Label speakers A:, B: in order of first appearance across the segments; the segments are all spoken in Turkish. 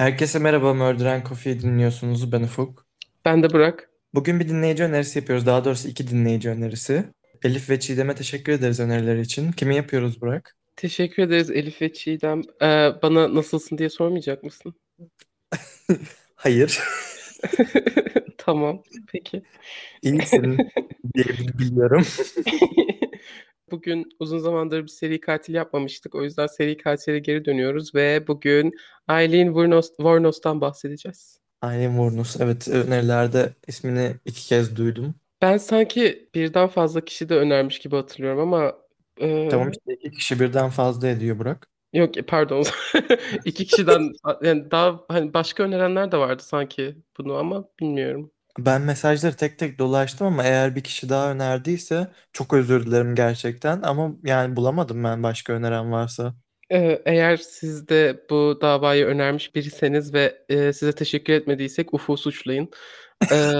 A: Herkese merhaba, Murder Coffee dinliyorsunuz. Ben Ufuk.
B: Ben de Burak.
A: Bugün bir dinleyici önerisi yapıyoruz. Daha doğrusu iki dinleyici önerisi. Elif ve Çiğdem'e teşekkür ederiz önerileri için. Kimi yapıyoruz Burak?
B: Teşekkür ederiz Elif ve Çiğdem. Ee, bana nasılsın diye sormayacak mısın?
A: Hayır.
B: Tamam, peki.
A: İyisin diye biliyorum.
B: Bugün uzun zamandır bir seri katil yapmamıştık. O yüzden seri katile geri dönüyoruz ve bugün Wuornos, Wuornos'tan bahsedeceğiz.
A: Aileen Wuornos. Evet, önerilerde ismini iki kez duydum.
B: Ben sanki birden fazla kişi de önermiş gibi hatırlıyorum ama e,
A: Tamam işte iki kişi birden fazla ediyor Burak.
B: yok pardon. İki kişiden yani daha hani başka önerenler de vardı sanki bunu ama bilmiyorum.
A: Ben mesajları tek tek dolaştım ama eğer bir kişi daha önerdiyse çok özür dilerim gerçekten. Ama yani bulamadım ben başka öneren varsa.
B: Ee, Eğer siz de bu davayı önermiş biriseniz ve e, size teşekkür etmediysek Ufuk'u suçlayın. Ee,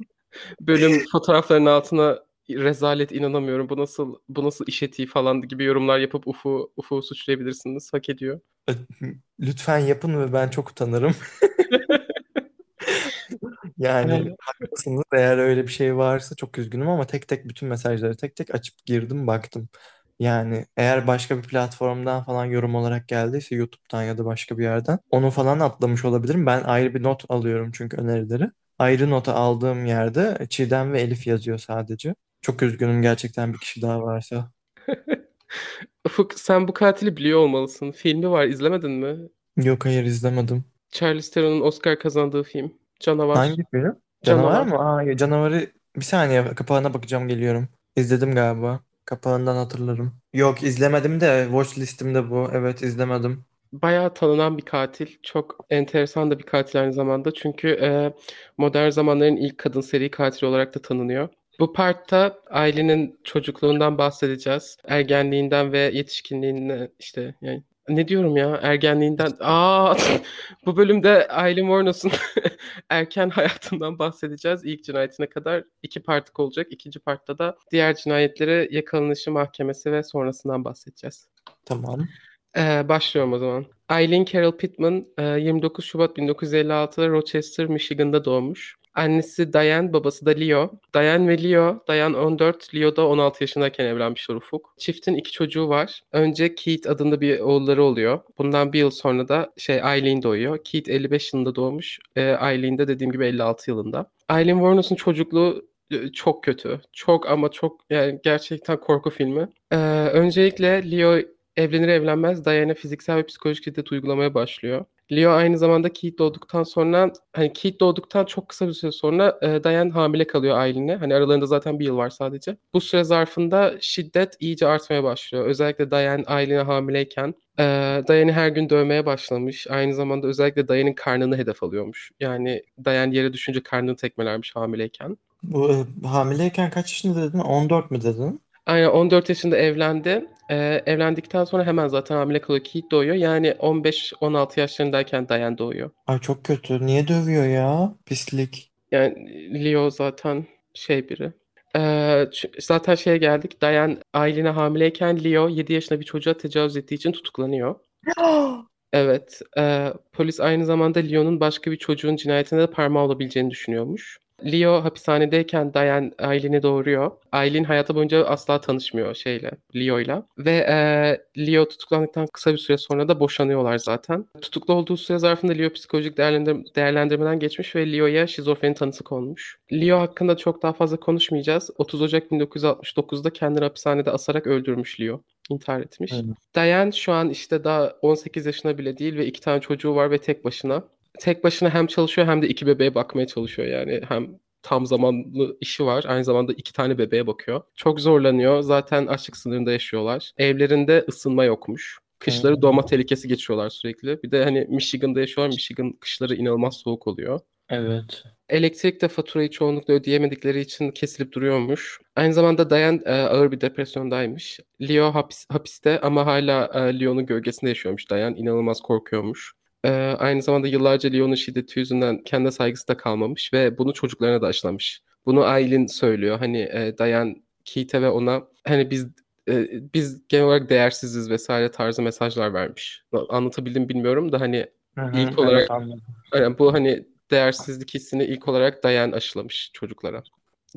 B: bölüm fotoğraflarının altına rezalet inanamıyorum bu nasıl bu nasıl iş etiği falan gibi yorumlar yapıp Ufuk'u Ufuk'u suçlayabilirsiniz. Hak ediyor.
A: Lütfen yapın ve ben çok utanırım. Yani
B: Yani,
A: haklısınız. Eğer öyle bir şey varsa çok üzgünüm ama tek tek bütün mesajları tek tek açıp girdim baktım. Yani eğer başka bir platformdan falan yorum olarak geldiyse YouTube'dan ya da başka bir yerden onu falan atlamış olabilirim. Ben ayrı bir not alıyorum çünkü önerileri. Ayrı nota aldığım yerde Çiğdem ve Elif yazıyor sadece. Çok üzgünüm gerçekten bir kişi daha varsa.
B: Ufuk sen bu katili biliyor olmalısın. Filmi var izlemedin mi?
A: Yok hayır izlemedim.
B: Charlize Theron'un Oscar kazandığı film. Canavar.
A: Hangi film? Canavar
B: Canavar.
A: mı? Aa, canavarı bir saniye kapağına bakacağım geliyorum. İzledim galiba. Kapağından hatırlarım. Yok izlemedim de watch listimde bu. Evet izlemedim.
B: bayağı tanınan bir katil. Çok enteresan da bir katil aynı zamanda. Çünkü e, modern zamanların ilk kadın seri katili olarak da tanınıyor. Bu partta Aileen'in çocukluğundan bahsedeceğiz. Ergenliğinden ve yetişkinliğinden işte yani ne diyorum ya ergenliğinden. Aa bu bölümde Aileen Wuornos'un erken hayatından bahsedeceğiz. İlk cinayetine kadar iki partlık olacak. İkinci partta da diğer cinayetlere yakalanışı mahkemesi ve sonrasından bahsedeceğiz.
A: Tamam.
B: Ee, başlıyorum o zaman. Eileen Carol Pittman e, 29 Şubat 1956'da Rochester, Michigan'da doğmuş. Annesi Diane, babası da Leo. Diane ve Leo, Diane 14, Leo da 16 yaşındayken evlenmişler Ufuk. Çiftin iki çocuğu var. Önce Keith adında bir oğulları oluyor. Bundan bir yıl sonra da şey Eileen doğuyor. Keith 55 yılında doğmuş. E, Eileen de dediğim gibi 56 yılında. Eileen Wuornos'un çocukluğu e, çok kötü. Çok ama çok yani gerçekten korku filmi. Ee, öncelikle Leo Evlenir evlenmez Diana fiziksel ve psikolojik şiddet uygulamaya başlıyor. Leo aynı zamanda Keith doğduktan sonra hani Keith doğduktan çok kısa bir süre sonra e, Diane hamile kalıyor Aileen'e. Hani aralarında zaten bir yıl var sadece. Bu süre zarfında şiddet iyice artmaya başlıyor. Özellikle Diane Aileen'e hamileyken e, Diane'i her gün dövmeye başlamış. Aynı zamanda özellikle Diane'in karnını hedef alıyormuş. Yani Diane yere düşünce karnını tekmelermiş hamileyken.
A: Bu e, hamileyken kaç yaşında dedin? 14 mü dedin?
B: Aynen 14 yaşında evlendi. Ee, evlendikten sonra hemen zaten hamile kalıyor. Keith doğuyor. Yani 15-16 yaşlarındayken Diane doğuyor.
A: Ay çok kötü. Niye dövüyor ya? Pislik.
B: Yani Leo zaten şey biri. Ee, zaten şeye geldik. Diane Aileen'e hamileyken Leo 7 yaşında bir çocuğa tecavüz ettiği için tutuklanıyor. Evet. e, polis aynı zamanda Leo'nun başka bir çocuğun cinayetine de parmağı olabileceğini düşünüyormuş. Leo hapishanedeyken Diane Aileen'i doğuruyor. Aileen hayatı boyunca asla tanışmıyor şeyle, Leo'yla. Ve e, Leo tutuklandıktan kısa bir süre sonra da boşanıyorlar zaten. Tutuklu olduğu süre zarfında Leo psikolojik değerlendir- değerlendirmeden geçmiş ve Leo'ya şizofreni tanısı konmuş. Leo hakkında çok daha fazla konuşmayacağız. 30 Ocak 1969'da kendini hapishanede asarak öldürmüş Leo. İntihar etmiş.
A: Evet.
B: Diane şu an işte daha 18 yaşına bile değil ve iki tane çocuğu var ve tek başına. Tek başına hem çalışıyor hem de iki bebeğe bakmaya çalışıyor yani. Hem tam zamanlı işi var aynı zamanda iki tane bebeğe bakıyor. Çok zorlanıyor. Zaten açlık sınırında yaşıyorlar. Evlerinde ısınma yokmuş. Kışları doğma tehlikesi geçiyorlar sürekli. Bir de hani Michigan'da yaşıyorlar. Michigan kışları inanılmaz soğuk oluyor.
A: Evet.
B: Elektrik de faturayı çoğunlukla ödeyemedikleri için kesilip duruyormuş. Aynı zamanda Diane e, ağır bir depresyondaymış. Leo hapis, hapiste ama hala e, Leo'nun gölgesinde yaşıyormuş Diane. İnanılmaz korkuyormuş. E, aynı zamanda yıllarca Leo'nun şiddeti yüzünden kendi saygısı da kalmamış ve bunu çocuklarına da aşılamış. Bunu Aileen söylüyor. Hani e, Diane Keith'e ve ona hani biz e, biz genel olarak değersiziz vesaire tarzı mesajlar vermiş. Anlatabildim bilmiyorum da hani
A: Hı hı,
B: ilk
A: evet,
B: olarak
A: anladım.
B: yani bu hani değersizlik hissini ilk olarak Diane aşılamış çocuklara.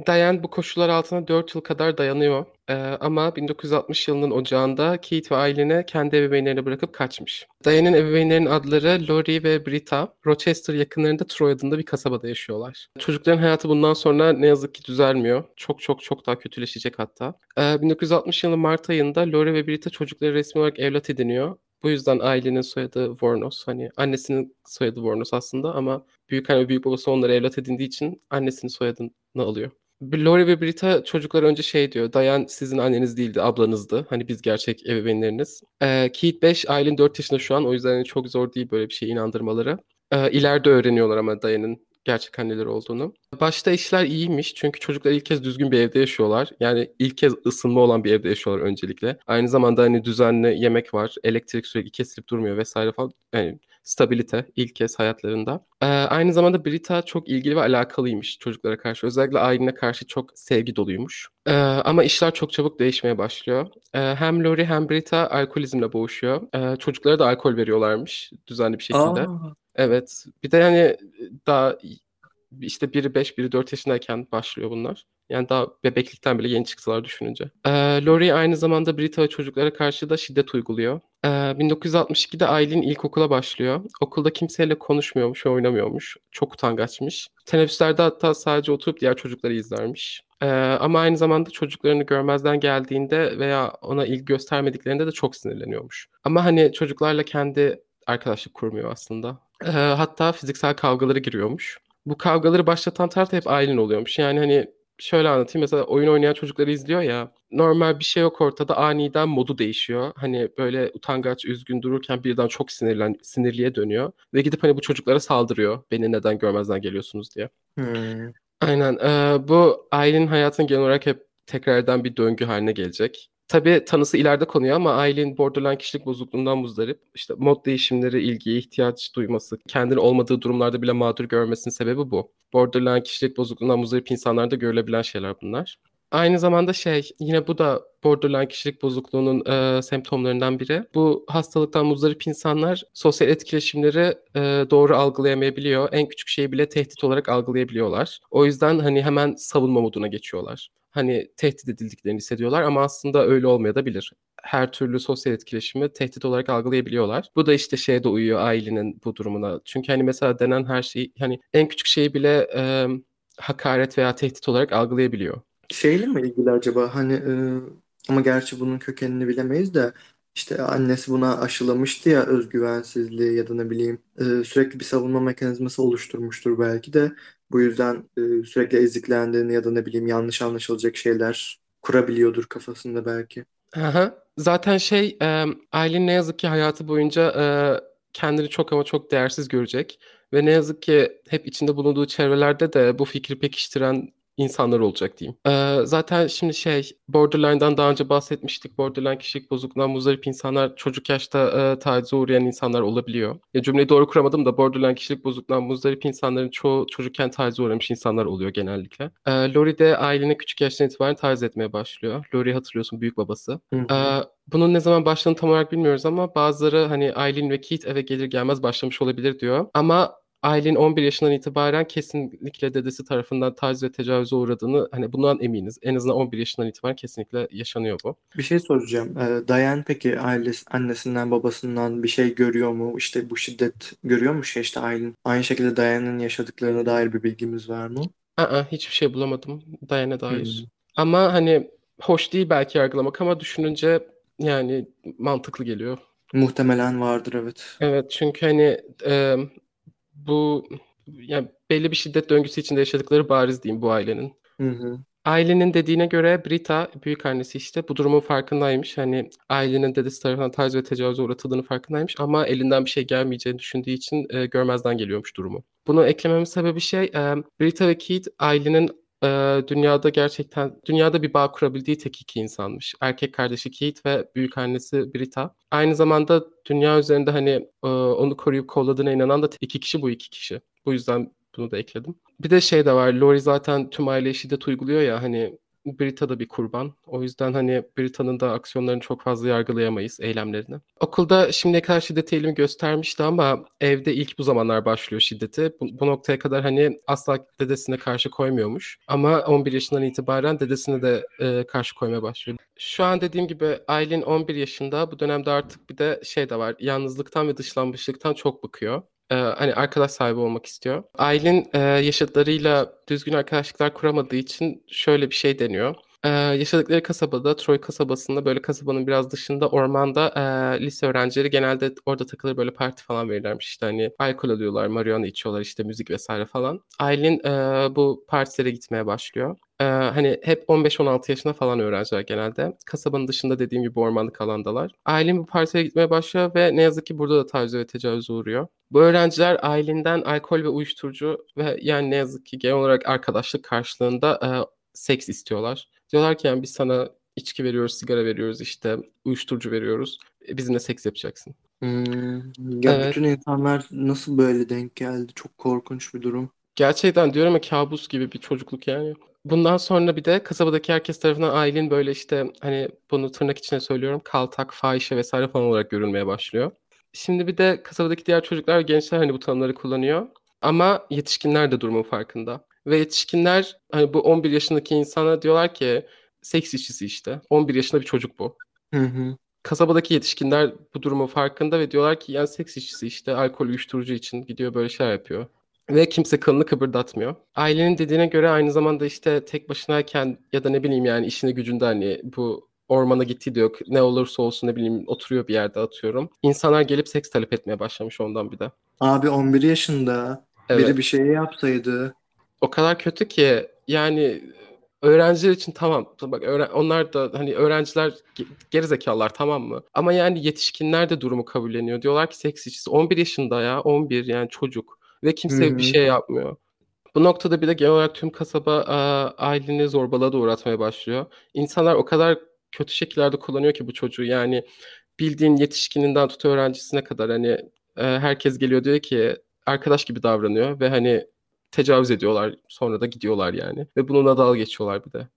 B: Diane bu koşullar altında 4 yıl kadar dayanıyor. Ee, ama 1960 yılının ocağında Keith ve ailene kendi ebeveynlerini bırakıp kaçmış. Diane'in ebeveynlerinin adları Lori ve Brita. Rochester yakınlarında Troy adında bir kasabada yaşıyorlar. Çocukların hayatı bundan sonra ne yazık ki düzelmiyor. Çok çok çok daha kötüleşecek hatta. Ee, 1960 yılı Mart ayında Lori ve Brita çocukları resmi olarak evlat ediniyor. Bu yüzden ailenin soyadı Vornos. Hani annesinin soyadı Vornos aslında ama büyük anne ve büyük babası onları evlat edindiği için annesinin soyadını alıyor. Lori ve Brita çocuklar önce şey diyor. Dayan sizin anneniz değildi, ablanızdı. Hani biz gerçek ebeveynleriniz. Ee, Keith 5, Aylin 4 yaşında şu an. O yüzden hani çok zor değil böyle bir şey inandırmaları. Ee, ileride öğreniyorlar ama Dayan'ın gerçek anneleri olduğunu. Başta işler iyiymiş çünkü çocuklar ilk kez düzgün bir evde yaşıyorlar. Yani ilk kez ısınma olan bir evde yaşıyorlar öncelikle. Aynı zamanda hani düzenli yemek var, elektrik sürekli kesilip durmuyor vesaire falan. Yani stabilite ilk kez hayatlarında. Ee, aynı zamanda Brita çok ilgili ve alakalıymış çocuklara karşı. Özellikle ailene karşı çok sevgi doluymuş. Ee, ama işler çok çabuk değişmeye başlıyor. Ee, hem Lori hem Brita alkolizmle boğuşuyor. Ee, çocuklara da alkol veriyorlarmış düzenli bir şekilde.
A: Aa,
B: Evet. Bir de yani daha işte biri 5, biri 4 yaşındayken başlıyor bunlar. Yani daha bebeklikten bile yeni çıktılar düşününce. Ee, Lori aynı zamanda Brita çocuklara karşı da şiddet uyguluyor. Ee, 1962'de Aylin ilkokula başlıyor. Okulda kimseyle konuşmuyormuş ve oynamıyormuş. Çok utangaçmış. Teneffüslerde hatta sadece oturup diğer çocukları izlermiş. Ee, ama aynı zamanda çocuklarını görmezden geldiğinde veya ona ilgi göstermediklerinde de çok sinirleniyormuş. Ama hani çocuklarla kendi arkadaşlık kurmuyor aslında. Ee, hatta fiziksel kavgaları giriyormuş. Bu kavgaları başlatan taraf hep Aylin oluyormuş. Yani hani şöyle anlatayım. Mesela oyun oynayan çocukları izliyor ya. Normal bir şey yok ortada. Aniden modu değişiyor. Hani böyle utangaç, üzgün dururken birden çok sinirlen, sinirliye dönüyor. Ve gidip hani bu çocuklara saldırıyor. Beni neden görmezden geliyorsunuz diye.
A: hmm.
B: Aynen. Ee, bu ailenin hayatın genel olarak hep tekrardan bir döngü haline gelecek. Tabii tanısı ileride konuyor ama ailenin borderline kişilik bozukluğundan muzdarip. İşte mod değişimleri, ilgiye ihtiyaç duyması, kendini olmadığı durumlarda bile mağdur görmesinin sebebi bu. Borderline kişilik bozukluğundan muzdarip insanlarda görülebilen şeyler bunlar. Aynı zamanda şey yine bu da borderline kişilik bozukluğunun e, semptomlarından biri. Bu hastalıktan muzdarip insanlar sosyal etkileşimleri e, doğru algılayamayabiliyor. En küçük şeyi bile tehdit olarak algılayabiliyorlar. O yüzden hani hemen savunma moduna geçiyorlar. Hani tehdit edildiklerini hissediyorlar ama aslında öyle olmayabilir. Her türlü sosyal etkileşimi tehdit olarak algılayabiliyorlar. Bu da işte şeye de uyuyor ailenin bu durumuna. Çünkü hani mesela denen her şeyi hani en küçük şeyi bile e, hakaret veya tehdit olarak algılayabiliyor.
A: Şeyle mi ilgili acaba? Hani e, ama gerçi bunun kökenini bilemeyiz de işte annesi buna aşılamıştı ya özgüvensizliği ya da ne bileyim e, sürekli bir savunma mekanizması oluşturmuştur belki de bu yüzden e, sürekli eziklendiğini ya da ne bileyim yanlış anlaşılacak şeyler kurabiliyordur kafasında belki.
B: Aha. Zaten şey e, Aylin ne yazık ki hayatı boyunca e, kendini çok ama çok değersiz görecek. Ve ne yazık ki hep içinde bulunduğu çevrelerde de bu fikri pekiştiren insanlar olacak diyeyim. Ee, zaten şimdi şey borderline'dan daha önce bahsetmiştik. Borderline kişilik bozukluğundan muzdarip insanlar çocuk yaşta e, tacize uğrayan insanlar olabiliyor. Ya cümleyi doğru kuramadım da borderline kişilik bozukluğundan muzdarip insanların çoğu çocukken tacize uğramış insanlar oluyor genellikle. Ee, Lori de ailene küçük yaştan itibaren taciz etmeye başlıyor. Lori hatırlıyorsun büyük babası.
A: Hı hı.
B: Ee, bunun ne zaman başladığını tam olarak bilmiyoruz ama bazıları hani Aileen ve Keith eve gelir gelmez başlamış olabilir diyor. Ama Aylin 11 yaşından itibaren kesinlikle dedesi tarafından taciz ve tecavüze uğradığını hani bundan eminiz. En azından 11 yaşından itibaren kesinlikle yaşanıyor bu.
A: Bir şey soracağım. Ee, Dayan peki ailesi, annesinden babasından bir şey görüyor mu? İşte bu şiddet görüyor mu şey işte Aylin? Aynı şekilde Dayan'ın yaşadıklarına dair bir bilgimiz var mı?
B: Aa, hiçbir şey bulamadım Diane'e dair.
A: Hmm.
B: Ama hani hoş değil belki yargılamak ama düşününce yani mantıklı geliyor.
A: Muhtemelen vardır evet.
B: Evet çünkü hani e, bu yani belli bir şiddet döngüsü içinde yaşadıkları bariz diyeyim bu ailenin.
A: Hı hı.
B: Ailenin dediğine göre Brita, büyük annesi işte bu durumun farkındaymış. Hani ailenin dedesi tarafından taciz ve tecavüze uğratıldığını farkındaymış ama elinden bir şey gelmeyeceğini düşündüğü için e, görmezden geliyormuş durumu. Bunu eklememin sebebi şey, e, Brita ve Keith ailenin e, dünyada gerçekten dünyada bir bağ kurabildiği tek iki insanmış. Erkek kardeşi Keith ve büyük annesi Brita. Aynı zamanda dünya üzerinde hani e, onu koruyup kolladığına inanan da iki kişi bu iki kişi. Bu yüzden bunu da ekledim. Bir de şey de var. Lori zaten tüm aileye şiddet uyguluyor ya hani Brita da bir kurban. O yüzden hani Brita'nın da aksiyonlarını çok fazla yargılayamayız, eylemlerini. Okulda şimdiye kadar şiddet eğilimi göstermişti ama evde ilk bu zamanlar başlıyor şiddeti. Bu, bu noktaya kadar hani asla dedesine karşı koymuyormuş. Ama 11 yaşından itibaren dedesine de e, karşı koymaya başlıyor. Şu an dediğim gibi Aylin 11 yaşında. Bu dönemde artık bir de şey de var. Yalnızlıktan ve dışlanmışlıktan çok bıkıyor hani arkadaş sahibi olmak istiyor. Aylin e, yaşıtlarıyla düzgün arkadaşlıklar kuramadığı için şöyle bir şey deniyor. E, yaşadıkları kasabada, Troy kasabasında böyle kasabanın biraz dışında ormanda e, lise öğrencileri genelde orada takılır böyle parti falan verirlermiş. İşte hani alkol alıyorlar, marihuana içiyorlar, işte müzik vesaire falan. Aylin e, bu partilere gitmeye başlıyor. Ee, hani hep 15-16 yaşında falan öğrenciler genelde. Kasabanın dışında dediğim gibi ormanlık alandalar. Aylin bu partiye gitmeye başlıyor ve ne yazık ki burada da taciz ve tecavüze uğruyor. Bu öğrenciler ailenden alkol ve uyuşturucu ve yani ne yazık ki genel olarak arkadaşlık karşılığında e, seks istiyorlar. Diyorlar ki yani biz sana içki veriyoruz, sigara veriyoruz, işte uyuşturucu veriyoruz. E, bizimle seks yapacaksın.
A: Hmm, ya
B: Evet.
A: bütün insanlar nasıl böyle denk geldi? Çok korkunç bir durum.
B: Gerçekten diyorum ya kabus gibi bir çocukluk yani. Bundan sonra bir de kasabadaki herkes tarafından Aylin böyle işte hani bunu tırnak içine söylüyorum kaltak, fahişe vesaire falan olarak görülmeye başlıyor. Şimdi bir de kasabadaki diğer çocuklar ve gençler hani bu tanımları kullanıyor. Ama yetişkinler de durumun farkında. Ve yetişkinler hani bu 11 yaşındaki insana diyorlar ki seks işçisi işte. 11 yaşında bir çocuk bu.
A: Hı hı.
B: Kasabadaki yetişkinler bu durumun farkında ve diyorlar ki yani seks işçisi işte alkol uyuşturucu için gidiyor böyle şeyler yapıyor. Ve kimse kılını kıpırdatmıyor. Ailenin dediğine göre aynı zamanda işte tek başınayken ya da ne bileyim yani işine gücünde hani bu ormana gittiği de yok. Ne olursa olsun ne bileyim oturuyor bir yerde atıyorum. İnsanlar gelip seks talep etmeye başlamış ondan bir de.
A: Abi 11 yaşında
B: Evet.
A: biri bir şey yapsaydı.
B: O kadar kötü ki yani öğrenciler için tamam. Bak öğren- onlar da hani öğrenciler ge- gerizekalılar tamam mı? Ama yani yetişkinler de durumu kabulleniyor. Diyorlar ki seks işçisi 11 yaşında ya 11 yani çocuk ve kimse
A: Hı
B: bir şey yapmıyor. Bu noktada bir de genel olarak tüm kasaba aa, aileni zorbalığa da uğratmaya başlıyor. İnsanlar o kadar kötü şekillerde kullanıyor ki bu çocuğu yani bildiğin yetişkininden tut öğrencisine kadar hani e, herkes geliyor diyor ki arkadaş gibi davranıyor ve hani tecavüz ediyorlar sonra da gidiyorlar yani ve bununla dalga geçiyorlar bir de.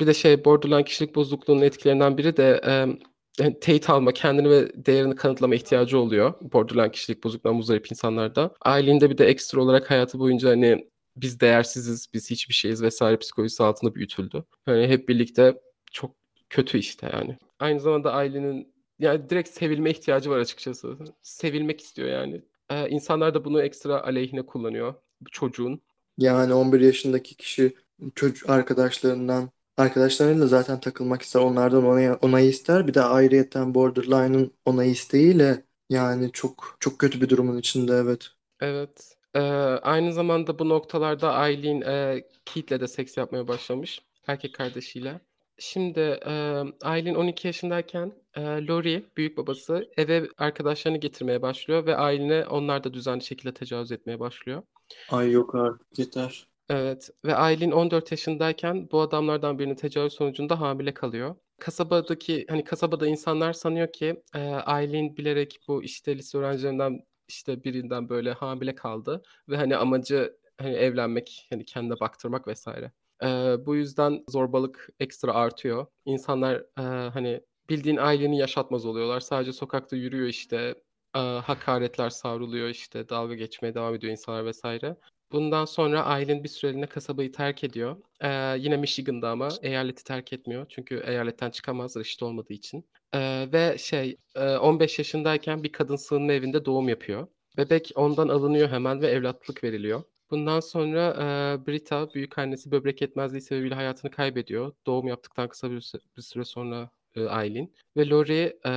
B: Bir de şey borderline kişilik bozukluğunun etkilerinden biri de e, teyit alma, kendini ve değerini kanıtlama ihtiyacı oluyor. Borderline kişilik bozukluğundan muzdarip insanlarda. Ailinde bir de ekstra olarak hayatı boyunca hani biz değersiziz, biz hiçbir şeyiz vesaire psikolojisi altında büyütüldü. Yani hep birlikte çok kötü işte yani. Aynı zamanda ailenin yani direkt sevilme ihtiyacı var açıkçası. Sevilmek istiyor yani. Ee, insanlar da bunu ekstra aleyhine kullanıyor. Çocuğun.
A: Yani 11 yaşındaki kişi çocuk arkadaşlarından arkadaşlarıyla zaten takılmak ister. Onlardan onay, onayı ister. Bir de ayrıyetten borderline'ın onayı isteğiyle yani çok çok kötü bir durumun içinde evet.
B: Evet. Ee, aynı zamanda bu noktalarda Aileen e, Keith'le de seks yapmaya başlamış. Erkek kardeşiyle. Şimdi e, Aileen 12 yaşındayken e, Lori, büyük babası, eve arkadaşlarını getirmeye başlıyor ve Aileen'e onlar da düzenli şekilde tecavüz etmeye başlıyor.
A: Ay yok artık yeter.
B: Evet ve Aylin 14 yaşındayken bu adamlardan birinin tecavüz sonucunda hamile kalıyor. Kasabadaki hani kasabada insanlar sanıyor ki e, Aylin bilerek bu işte lise öğrencilerinden işte birinden böyle hamile kaldı ve hani amacı hani evlenmek, hani kendine baktırmak vesaire. E, bu yüzden zorbalık ekstra artıyor. İnsanlar e, hani bildiğin Aylin'i yaşatmaz oluyorlar. Sadece sokakta yürüyor işte hakaretler savruluyor işte dalga geçmeye devam ediyor insanlar vesaire. Bundan sonra Aylin bir süreliğine kasabayı terk ediyor. Ee, yine Michigan'da ama eyaleti terk etmiyor. Çünkü eyaletten çıkamaz reşit olmadığı için. Ee, ve şey e, 15 yaşındayken bir kadın sığınma evinde doğum yapıyor. Bebek ondan alınıyor hemen ve evlatlık veriliyor. Bundan sonra e, Brita büyük annesi böbrek yetmezliği sebebiyle hayatını kaybediyor. Doğum yaptıktan kısa bir, süre, bir süre sonra e. Ve Lori e,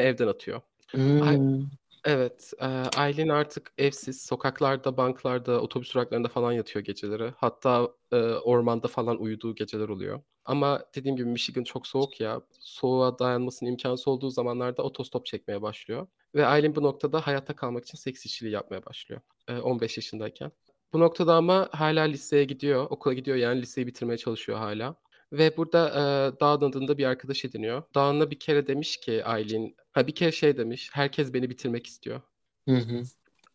B: evden atıyor.
A: Hmm.
B: Evet, e, Aylin artık evsiz, sokaklarda, banklarda, otobüs duraklarında falan yatıyor geceleri. Hatta e, ormanda falan uyuduğu geceler oluyor. Ama dediğim gibi Michigan çok soğuk ya. Soğuğa dayanmasının imkansız olduğu zamanlarda otostop çekmeye başlıyor. Ve Aylin bu noktada hayatta kalmak için seks işçiliği yapmaya başlıyor. e, 15 yaşındayken. Bu noktada ama hala liseye gidiyor, okula gidiyor yani liseyi bitirmeye çalışıyor hala. Ve burada e, Dağın adında bir arkadaş ediniyor. Dağın'a bir kere demiş ki Aylin, ha bir kere şey demiş, herkes beni bitirmek istiyor.
A: Hı hı.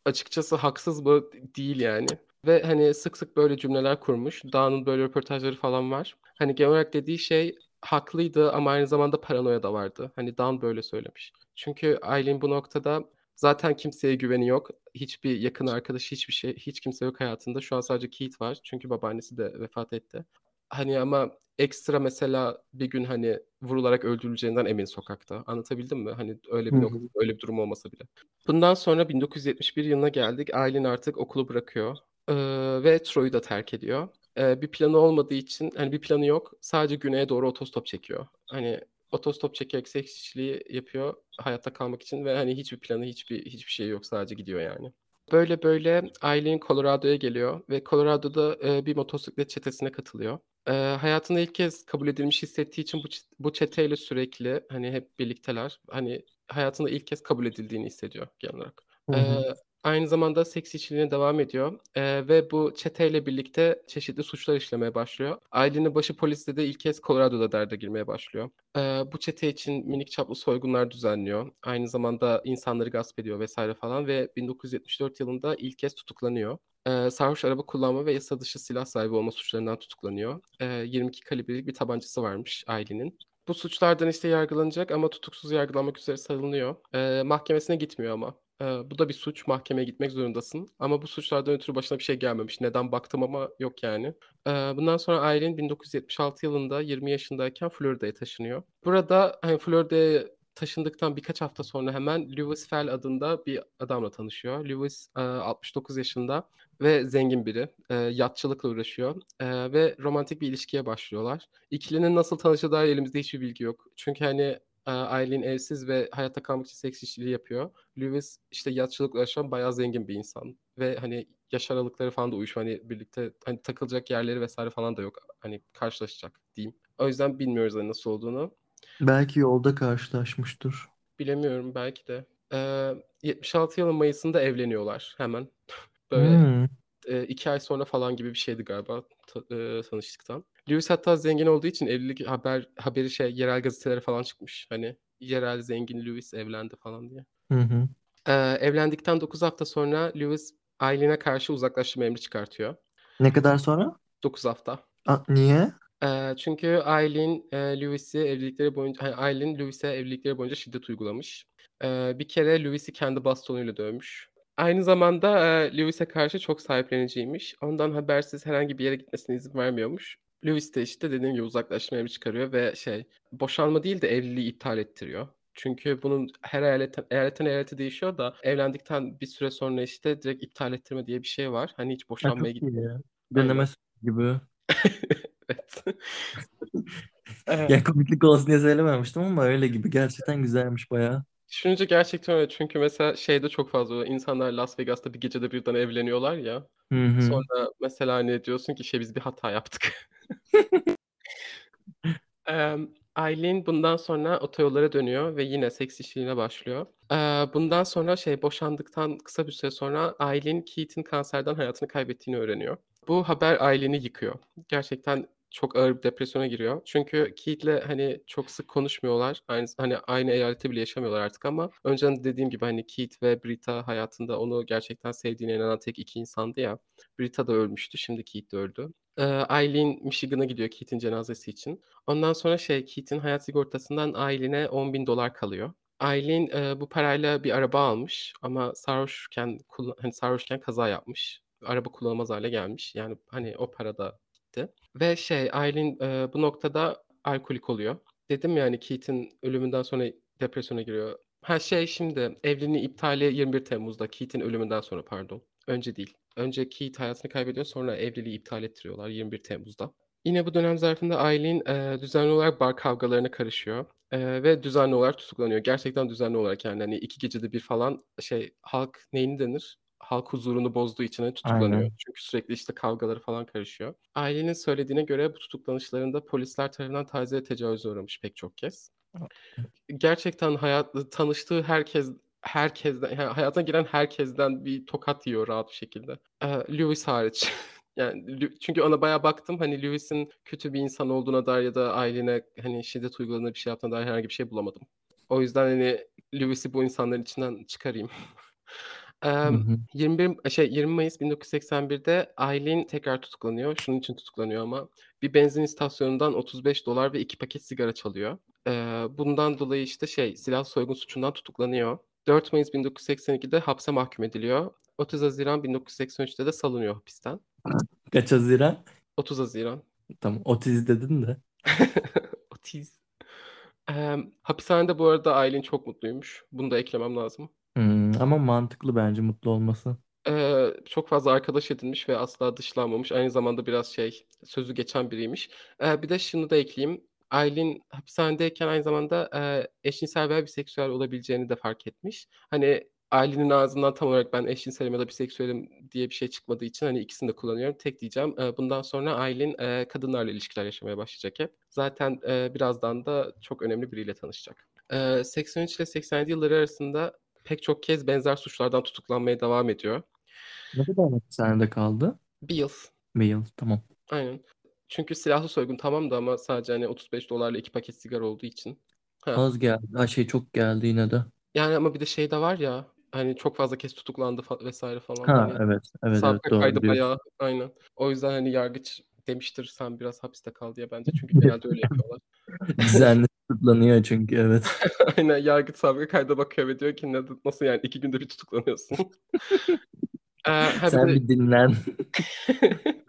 B: Açıkçası haksız mı? Değil yani. Ve hani sık sık böyle cümleler kurmuş. Dağ'ın böyle röportajları falan var. Hani genel olarak dediği şey haklıydı ama aynı zamanda paranoya da vardı. Hani Dan böyle söylemiş. Çünkü Aileen bu noktada zaten kimseye güveni yok. Hiçbir yakın arkadaş, hiçbir şey, hiç kimse yok hayatında. Şu an sadece Keith var. Çünkü babaannesi de vefat etti. Hani ama ekstra mesela bir gün hani vurularak öldürüleceğinden emin sokakta. Anlatabildim mi? Hani öyle bir nokta, öyle bir durum olmasa bile. Bundan sonra 1971 yılına geldik. Aileen artık okulu bırakıyor. Ee, ve Troy'u da terk ediyor. Ee, bir planı olmadığı için hani bir planı yok. Sadece güneye doğru otostop çekiyor. Hani otostop çekerek seks işçiliği yapıyor hayatta kalmak için ve hani hiçbir planı, hiçbir hiçbir şey yok. Sadece gidiyor yani. Böyle böyle Aileen Colorado'ya geliyor ve Colorado'da e, bir motosiklet çetesine katılıyor. E, hayatında ilk kez kabul edilmiş hissettiği için bu, bu çeteyle sürekli hani hep birlikteler. Hani hayatında ilk kez kabul edildiğini hissediyor genel olarak.
A: Hı hı.
B: Aynı zamanda seks işçiliğine devam ediyor e, ve bu çeteyle birlikte çeşitli suçlar işlemeye başlıyor. Ailenin başı poliste de ilk kez Colorado'da derde girmeye başlıyor. E, bu çete için minik çaplı soygunlar düzenliyor. Aynı zamanda insanları gasp ediyor vesaire falan ve 1974 yılında ilk kez tutuklanıyor. E, sarhoş araba kullanma ve yasa dışı silah sahibi olma suçlarından tutuklanıyor. E, 22 kalibrelik bir tabancası varmış ailenin. Bu suçlardan işte yargılanacak ama tutuksuz yargılanmak üzere salınıyor. E, mahkemesine gitmiyor ama. E, bu da bir suç. Mahkemeye gitmek zorundasın. Ama bu suçlardan ötürü başına bir şey gelmemiş. Neden baktım ama yok yani. E, bundan sonra Aileen 1976 yılında 20 yaşındayken Florida'ya taşınıyor. Burada hani Florida'ya taşındıktan birkaç hafta sonra hemen Lewis Fell adında bir adamla tanışıyor. Lewis e, 69 yaşında ve zengin biri. E, yatçılıkla uğraşıyor e, ve romantik bir ilişkiye başlıyorlar. İkilinin nasıl tanıştığı dair elimizde hiçbir bilgi yok. Çünkü hani Aileen evsiz ve hayatta kalmak için seks işçiliği yapıyor. Lewis işte yatçılıkla uğraşan bayağı zengin bir insan. Ve hani yaş aralıkları falan da uyuşuyor. Hani birlikte hani takılacak yerleri vesaire falan da yok. Hani karşılaşacak diyeyim. O yüzden bilmiyoruz hani nasıl olduğunu.
A: Belki yolda karşılaşmıştır.
B: Bilemiyorum belki de. Ee, 76 yılın Mayıs'ında evleniyorlar hemen. Böyle
A: Hmm.
B: e, iki ay sonra falan gibi bir şeydi galiba ta- e, tanıştıktan. Lewis hatta zengin olduğu için evlilik haber haberi şey yerel gazetelere falan çıkmış. Hani yerel zengin Lewis evlendi falan diye.
A: Hı hı.
B: Ee, evlendikten 9 hafta sonra Lewis Aileen'e karşı uzaklaştırma emri çıkartıyor.
A: Ne kadar sonra?
B: 9 hafta.
A: A, niye?
B: Çünkü Aileen e, Lewis'i evlilikleri boyunca hani Aileen Lewis'e evlilikleri boyunca şiddet uygulamış. Ee, bir kere Lewis'i kendi bastonuyla dövmüş. Aynı zamanda e, Lewis'e karşı çok sahipleniciymiş. Ondan habersiz herhangi bir yere gitmesine izin vermiyormuş. Lewis de işte dediğim gibi uzaklaştırma emri çıkarıyor ve şey boşanma değil de evliliği iptal ettiriyor. Çünkü bunun her eyaletten, eyaletten eyalete değişiyor da evlendikten bir süre sonra işte direkt iptal ettirme diye bir şey var. Hani hiç boşanmaya
A: çok iyi
B: gitmiyor.
A: ya.
B: Aynen.
A: Deneme gibi.
B: Evet.
A: Ya komiklik olsun diye söylememiştim ama öyle gibi. Gerçekten güzelmiş bayağı.
B: Düşününce gerçekten öyle. Çünkü mesela şeyde çok fazla. İnsanlar Las Vegas'ta bir gecede birden evleniyorlar ya.
A: Hı hı.
B: Sonra mesela hani diyorsun ki şey biz bir hata yaptık. Ee, Aileen bundan sonra otoyollara dönüyor ve yine seks işçiliğine başlıyor. Ee, bundan sonra şey boşandıktan kısa bir süre sonra Aileen Keith'in kanserden hayatını kaybettiğini öğreniyor. Bu haber Aileen'i yıkıyor. Gerçekten çok ağır bir depresyona giriyor. Çünkü Keith'le hani çok sık konuşmuyorlar. Aynı hani aynı eyalette bile yaşamıyorlar artık ama önceden dediğim gibi hani Keith ve Brita hayatında onu gerçekten sevdiğine inanan tek iki insandı ya. Brita da ölmüştü. Şimdi Keith de öldü. Ee, Aileen Michigan'a gidiyor Keith'in cenazesi için. Ondan sonra şey Keith'in hayat sigortasından Aileen'e 10 bin dolar kalıyor. Aileen e, bu parayla bir araba almış ama sarhoşken hani sarhoşken kaza yapmış. Araba kullanılmaz hale gelmiş. Yani hani o para da gitti. Ve şey Aileen e, bu noktada alkolik oluyor. Dedim yani Keith'in ölümünden sonra depresyona giriyor. Ha şey şimdi evliliğin iptali 21 Temmuz'da Keith'in ölümünden sonra pardon. Önce değil. Önce Keith hayatını kaybediyor sonra evliliği iptal ettiriyorlar 21 Temmuz'da. Yine bu dönem zarfında Aileen e, düzenli olarak bar kavgalarına karışıyor E, ve düzenli olarak tutuklanıyor. Gerçekten düzenli olarak yani hani iki gecede bir falan şey halk neyini denir? Halk huzurunu bozduğu için hani tutuklanıyor.
A: Aynen.
B: Çünkü sürekli işte kavgaları falan karışıyor. Ailinin söylediğine göre bu tutuklanışlarında polisler tarafından tacize tecavüze uğramış pek çok kez. Gerçekten hayat tanıştığı herkes herkesten yani hayatına giren herkesten bir tokat yiyor rahat bir şekilde. Ee, Lewis hariç. Yani çünkü ona bayağı baktım hani Lewis'in kötü bir insan olduğuna dair ya da ailene hani şiddet uyguladığına bir şey yaptığına dair herhangi bir şey bulamadım. O yüzden hani Lewis'i bu insanların içinden çıkarayım.
A: Hı
B: Emm,
A: hı.
B: 21 şey 20 Mayıs 1981'de Aylin tekrar tutuklanıyor. Şunun için tutuklanıyor ama bir benzin istasyonundan $35 ve 2 paket sigara çalıyor. Eee, bundan dolayı, işte, şey, silahlı soygun suçundan tutuklanıyor. 4 Mayıs 1982'de hapse mahkum ediliyor. 30 Haziran 1983'te de salınıyor hapisten.
A: Kaç Haziran?
B: 30 Haziran.
A: Tamam. Otiz dedin de.
B: Otiz. Emm, hapishanede bu arada Aylin çok mutluymuş. Bunu da eklemem lazım.
A: Ama mantıklı bence mutlu olması.
B: Eee, çok fazla arkadaş edinmiş ve asla dışlanmamış. Aynı zamanda biraz şey, sözü geçen biriymiş. Eee, bir de şunu da ekleyeyim. Aylin hapishanedeyken aynı zamanda, eee, eşcinsel veya biseksüel olabileceğini de fark etmiş. Hani, Aylin'in ağzından tam olarak ben eşcinselim ya da biseksüelim diye bir şey çıkmadığı için, hani, ikisini de kullanıyorum. Tek diyeceğim, eee, bundan sonra Aylin, eee, kadınlarla ilişkiler yaşamaya başlayacak hep. Zaten, eee, birazdan da çok önemli biriyle tanışacak. Eee, 83 ile 87 yılları arasında pek çok kez benzer suçlardan tutuklanmaya devam ediyor.
A: Ne kadar hapishanede kaldı?
B: 1 yıl.
A: 1 yıl. Tamam.
B: Aynen. Çünkü silahlı soygun tamamdı ama sadece, hani, $35'la 2 paket sigara olduğu için. Heh.
A: Az geldi. Ay, şey çok geldi yine de.
B: Yani ama bir de şey de var ya, hani, çok fazla kez tutuklandı fa vs. falan.
A: Ha,
B: Hani,
A: evet. Evet, evet. Doğru
B: kaydı
A: diyorsun.
B: bayağı Aynen. O yüzden, hani, yargıç demiştir, "Sen biraz hapiste kal." diye bence. Çünkü genelde öyle yapıyorlar.
A: Düzenli tutuklanıyor çünkü, evet.
B: Aynen. Yargıç sabıka kayda bakıyor ve diyor ki, "Ne nasıl yani 2 günde bir tutuklanıyorsun?" Eee, ha bir
A: Sen
B: de
A: bir dinlen.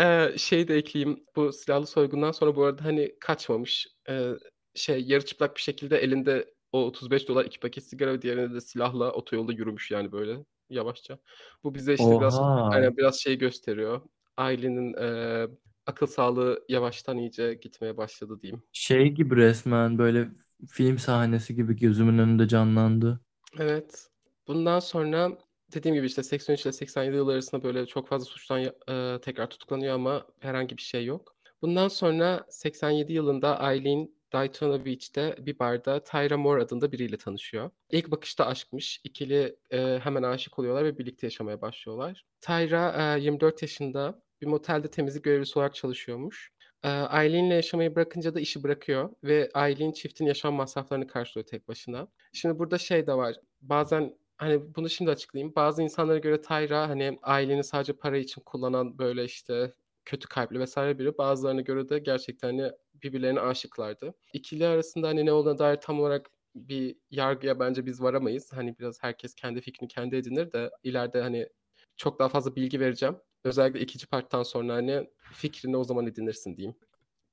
B: Eee, şeyi de ekleyeyim. Bu silahlı soygundan sonra bu arada, hani, kaçmamış. Eee, şey, yarı çıplak bir şekilde elinde o $35 2 paket sigara ve diğerinde de silahla otoyolda yürümüş yani böyle yavaşça. Bu bize, işte, biraz
A: Oha!
B: Aynen, biraz şeyi gösteriyor. Aylin'in, eee, akıl sağlığı yavaştan iyice gitmeye başladı diyeyim.
A: Şey gibi resmen böyle film sahnesi gibi gözümün önünde canlandı.
B: Evet. Bundan sonra dediğim gibi, işte, 83 ile 87 yılları arasında böyle çok fazla suçtan eee, tekrar tutuklanıyor ama herhangi bir şey yok. Bundan sonra 87 yılında Aylin Daytona Beach'te bir barda Tyra Moore adında biriyle tanışıyor. İlk bakışta aşkmış. İkili, eee, hemen aşık oluyorlar ve birlikte yaşamaya başlıyorlar. Tyra, eee, 24 yaşında bir motelde temizlik görevlisi olarak çalışıyormuş. Aylin'le yaşamayı bırakınca da işi bırakıyor ve Aylin çiftin yaşam masraflarını karşılıyor tek başına. Şimdi burada şey de var. Bazen, hani, bunu şimdi açıklayayım. Bazı insanlara göre Tyra, hani, Aylin'i sadece para için kullanan, böyle, işte, kötü kalpli vs. biri. Bazılarına göre de gerçekten, hani, birbirlerine aşıklardı. İkili arasında, hani, ne olduğuna dair tam olarak bir yargıya bence biz varamayız. Hani, biraz herkes kendi fikrini kendi edinir de ileride, hani, çok daha fazla bilgi vereceğim. Özellikle 2'nci parttan sonra, hani, fikrini o zaman edinirsin diyeyim.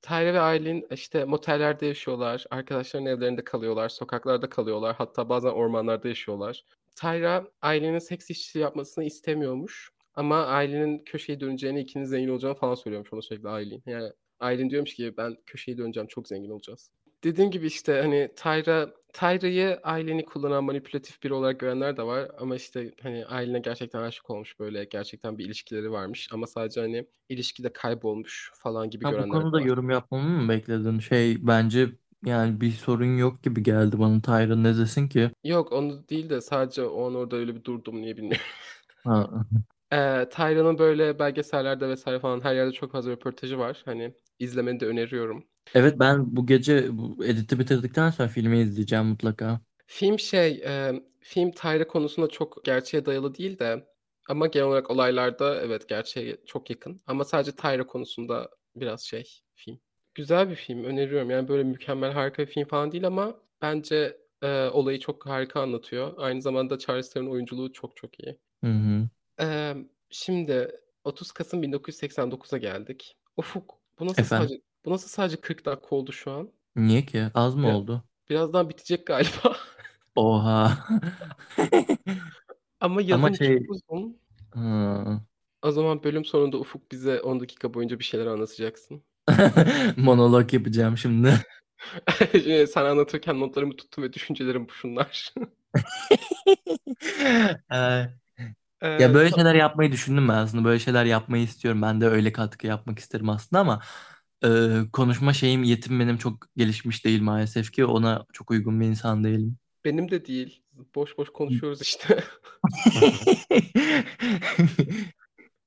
B: Tyra ve Aylin, işte, motellerde yaşıyorlar, arkadaşlarının evlerinde kalıyorlar, sokaklarda kalıyorlar, hatta bazen ormanlarda yaşıyorlar. Tyra, Aylin'in seks işçiliği yapmasını istemiyormuş ama Aylin'in köşeyi döneceğini, ikinin zengin olacağını falan söylüyormuş ona sürekli Aylin. Yani Aylin diyormuş ki, "Ben köşeyi döneceğim, çok zengin olacağız." Dediğim gibi, işte, hani, Tyra Tyra'yı Aylin'i kullanan manipülatif biri olarak görenler de var ama, işte, hani, Aylin'e gerçekten aşık olmuş, böyle, gerçekten bir ilişkileri varmış ama sadece, hani, ilişkide kaybolmuş falan gibi
A: Ha, bu
B: görenler de
A: konuda
B: var.
A: yorum yapmamı mı bekledin? Şey, bence yani bir sorun yok gibi geldi bana. Tyra ne desin ki?
B: Yok, onu değil de sadece o an orada öyle bir durdum, niye bilmiyorum.
A: Ha.
B: Eee, Tyra'nın böyle belgesellerde vs. falan her yerde çok fazla röportajı var. Hani, izlemeni de öneriyorum.
A: Evet, ben bu gece bu edit'i bitirdikten sonra filmi izleyeceğim mutlaka.
B: Film şey, emm, film Tyra konusunda çok gerçeğe dayalı değil de ama genel olarak olaylarda evet, gerçeğe çok yakın ama sadece Tyra konusunda biraz şey film. Güzel bir film, öneriyorum. Yani, böyle mükemmel, harika bir film falan değil ama bence, eee, olayı çok harika anlatıyor. Aynı zamanda Charlize Theron'un oyunculuğu çok çok iyi.
A: Hı hı.
B: Emm, şimdi 30 Kasım 1989'a geldik. Ufuk, bu nasıl
A: Efendim?
B: sadece bu nasıl sadece 40 dakika oldu şu an?
A: Niye ki? Az mı
B: Ya,
A: oldu?
B: birazdan bitecek galiba.
A: Oha!
B: Ama
A: Ama
B: yazım çok
A: şey
B: uzun.
A: Hıı.
B: O zaman bölüm sonunda Ufuk bize 10 dakika boyunca bir şeyler anlatacaksın.
A: Monolog yapacağım şimdi.
B: Eee, sen anlatırken notlarımı tuttum ve düşüncelerim şunlar.
A: Eee, ya, böyle
B: ta
A: şeyler yapmayı düşündüm ben aslında. Böyle şeyler yapmayı istiyorum. Ben de öyle katkı yapmak isterim aslında ama, eee, konuşma şeyim, yetim benim çok gelişmiş değil maalesef ki ona çok uygun bir insan değilim.
B: Benim de değil. Boş boş konuşuyoruz işte.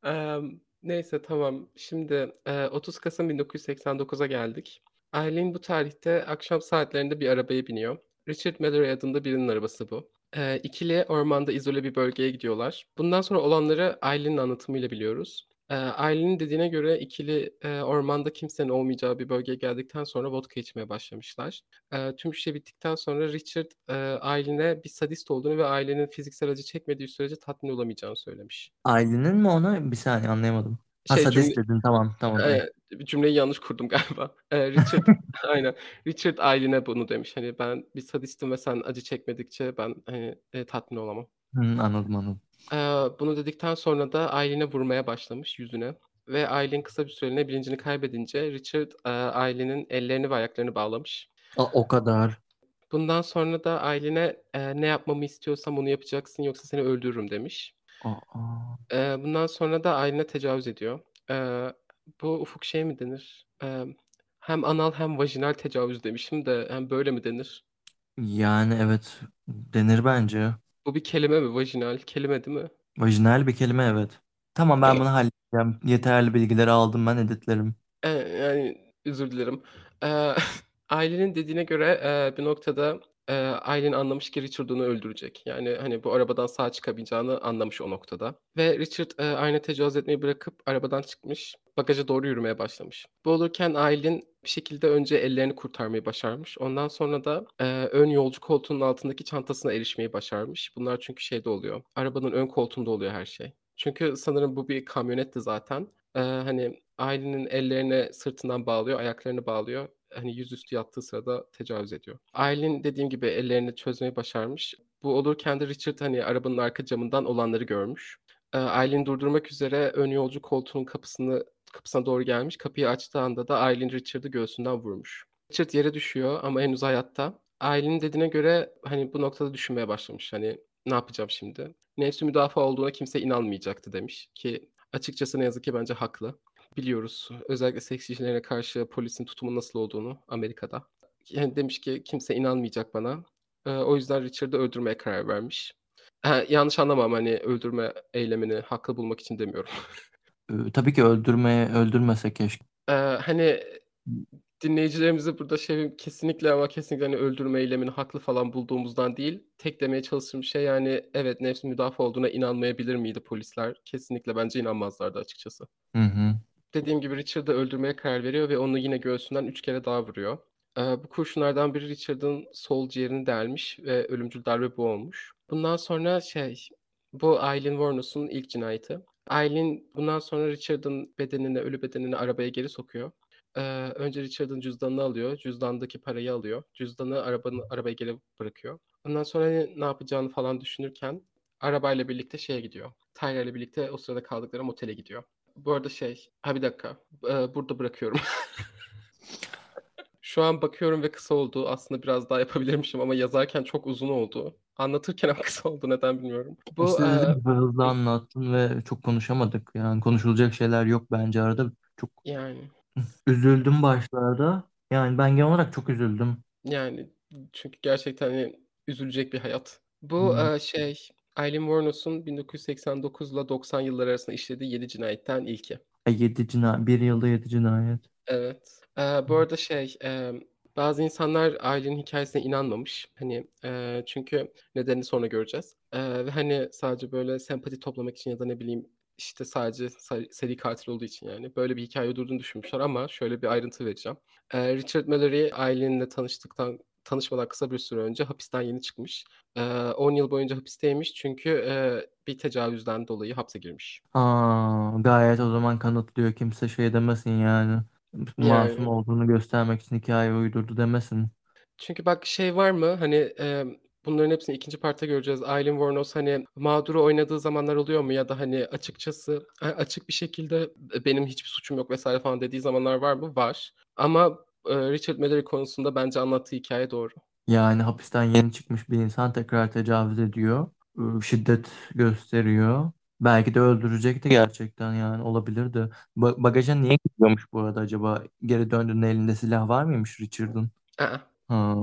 B: Emm, neyse tamam. Şimdi, eee, 30 Kasım 1989'a geldik. Aylin bu tarihte akşam saatlerinde bir arabaya biniyor. Richard Mallory adında birinin arabası bu. Ee, ikili ormanda izole bir bölgeye gidiyorlar. Bundan sonra olanları Aylin'in anlatımıyla biliyoruz. Ee, Aylin'in dediğine göre ikili e, ormanda kimsenin olmayacağı bir bölgeye geldikten sonra vodka içmeye başlamışlar. Ee, tüm şey bittikten sonra Richard e, Aylin'e bir sadist olduğunu ve ailenin fiziksel acı çekmediği sürece tatmin olamayacağını söylemiş.
A: Ailenin mi ona? Bir saniye anlayamadım. Ha
B: Şey cümle
A: sadist dedin tamam tamam. evet.
B: cümleyi yanlış kurdum galiba. E, Richard aynen Richard Aylin'e bunu demiş. Hani ben bir sadistim ve sen acı çekmedikçe ben hani e, tatmin olamam.
A: Hı, anladım anladım.
B: Ee, bunu dedikten sonra da Aylin'e vurmaya başlamış yüzüne. Ve Aylin kısa bir süreliğine bilincini kaybedince Richard e, Aylin'in ellerini ve ayaklarını bağlamış.
A: A, o kadar.
B: Bundan sonra da Aylin'e e, ne yapmamı istiyorsam onu yapacaksın yoksa seni öldürürüm demiş.
A: Aa,
B: E, bundan sonra da Aylin'e tecavüz ediyor. E, bu ufuk şey mi denir? E, hem anal hem vajinal tecavüz demişim de hem böyle mi denir?
A: yani evet denir bence.
B: Bu bir kelime mi? Vajinal kelime değil mi?
A: Vajinal bir kelime evet. Tamam ben bunu halledeceğim. Yeterli bilgileri aldım ben editlerim.
B: E, yani özür dilerim. E, ailenin dediğine göre e, bir noktada e, Aylin anlamış ki Richard onu öldürecek. Yani hani bu arabadan sağ çıkamayacağını anlamış o noktada. Ve Richard e, Aylin'e tecavüz etmeyi bırakıp arabadan çıkmış. Bagaja doğru yürümeye başlamış. Bu olurken Aylin bir şekilde önce ellerini kurtarmayı başarmış. Ondan sonra da e, ön yolcu koltuğunun altındaki çantasına erişmeyi başarmış. Bunlar çünkü şeyde oluyor. Arabanın ön koltuğunda oluyor her şey. Çünkü sanırım bu bir kamyonetti zaten. Ee, hani ailenin ellerini sırtından bağlıyor, ayaklarını bağlıyor. Hani yüzüstü yattığı sırada tecavüz ediyor. Ailen dediğim gibi ellerini çözmeyi başarmış. Bu olurken de Richard hani arabanın arka camından olanları görmüş. Ee, Aylin durdurmak üzere ön yolcu koltuğunun kapısını kapısına doğru gelmiş. Kapıyı açtığı anda da Aylin Richard'ı göğsünden vurmuş. Richard yere düşüyor ama henüz hayatta. Aylin'in dediğine göre hani bu noktada düşünmeye başlamış. Hani ne yapacağım şimdi? Nefsi müdafaa olduğuna kimse inanmayacaktı demiş ki açıkçası ne yazık ki bence haklı. Biliyoruz özellikle seks işlerine karşı polisin tutumu nasıl olduğunu Amerika'da. Yani demiş ki kimse inanmayacak bana. Ee, o yüzden Richard'ı öldürmeye karar vermiş. Ha, yanlış anlamam hani öldürme eylemini haklı bulmak için demiyorum.
A: Ee, tabii ki öldürmeye öldürmese keşke.
B: Ee, hani dinleyicilerimize burada şey kesinlikle ama kesinlikle hani öldürme eylemini haklı falan bulduğumuzdan değil. Tek demeye çalıştığım şey yani evet nefsi müdafaa olduğuna inanmayabilir miydi polisler? Kesinlikle bence inanmazlardı açıkçası.
A: Hı hı.
B: Dediğim gibi Richard'ı öldürmeye karar veriyor ve onu yine göğsünden üç kere daha vuruyor. Ee, bu kurşunlardan biri Richard'ın sol ciğerini delmiş ve ölümcül darbe bu olmuş. Bundan sonra şey bu Aileen Wuornos'un ilk cinayeti. Aileen bundan sonra Richard'ın bedenini, ölü bedenini arabaya geri sokuyor. Ee, önce Richard'ın cüzdanını alıyor. Cüzdandaki parayı alıyor. Cüzdanı arabanın arabaya geri bırakıyor. Ondan sonra ne yapacağını falan düşünürken arabayla birlikte şeye gidiyor. İle birlikte o sırada kaldıkları motele gidiyor. Bu arada şey, ha bir dakika. Ee, burada bırakıyorum. Şu an bakıyorum ve kısa oldu. Aslında biraz daha yapabilirmişim ama yazarken çok uzun oldu. Anlatırken ama kısa oldu neden bilmiyorum. Bu
A: İşte
B: e,
A: hızlı anlattın ve çok konuşamadık. Yani konuşulacak şeyler yok bence arada. Çok
B: yani
A: üzüldüm başlarda. Yani ben genel olarak çok üzüldüm.
B: yani çünkü gerçekten hani üzülecek bir hayat. Bu
A: Hmm.
B: e, şey Aileen Wuornos'un 1989 ile 90 yılları arasında işlediği 7 cinayetten ilki.
A: 7 cinayet, bir yılda 7 cinayet.
B: Evet. Ee, bu arada şey, e, bazı insanlar ailenin hikayesine inanmamış. Hani e, çünkü nedenini sonra göreceğiz. E, ve hani sadece böyle sempati toplamak için ya da ne bileyim işte sadece seri, katil olduğu için yani böyle bir hikaye uydurduğunu düşünmüşler ama şöyle bir ayrıntı vereceğim. E, Richard Mallory ailenle tanıştıktan tanışmadan kısa bir süre önce hapisten yeni çıkmış. E, 10 yıl boyunca hapisteymiş çünkü e, bir tecavüzden dolayı hapse girmiş.
A: Aa, gayet o zaman kanıtlıyor. Kimse şey demesin yani. Masum
B: Yani
A: olduğunu göstermek için hikaye uydurdu demesin.
B: Çünkü bak şey var mı hani e, bunların hepsini ikinci parta göreceğiz. Aileen Wuornos hani mağduru oynadığı zamanlar oluyor mu ya da hani açıkçası a- açık bir şekilde "E, benim hiçbir suçum yok vesaire falan dediği zamanlar var mı? Var. Ama e, Richard Mallory konusunda bence anlattığı hikaye doğru.
A: Yani hapisten yeni çıkmış bir insan tekrar tecavüz ediyor. ıı, Şiddet gösteriyor. Belki de öldürecekti gerçekten yani olabilirdi. Ba- bagaja niye gidiyormuş bu arada acaba? Geri döndüğünde elinde silah var mıymış Richard'ın?
B: Aa,
A: Ha.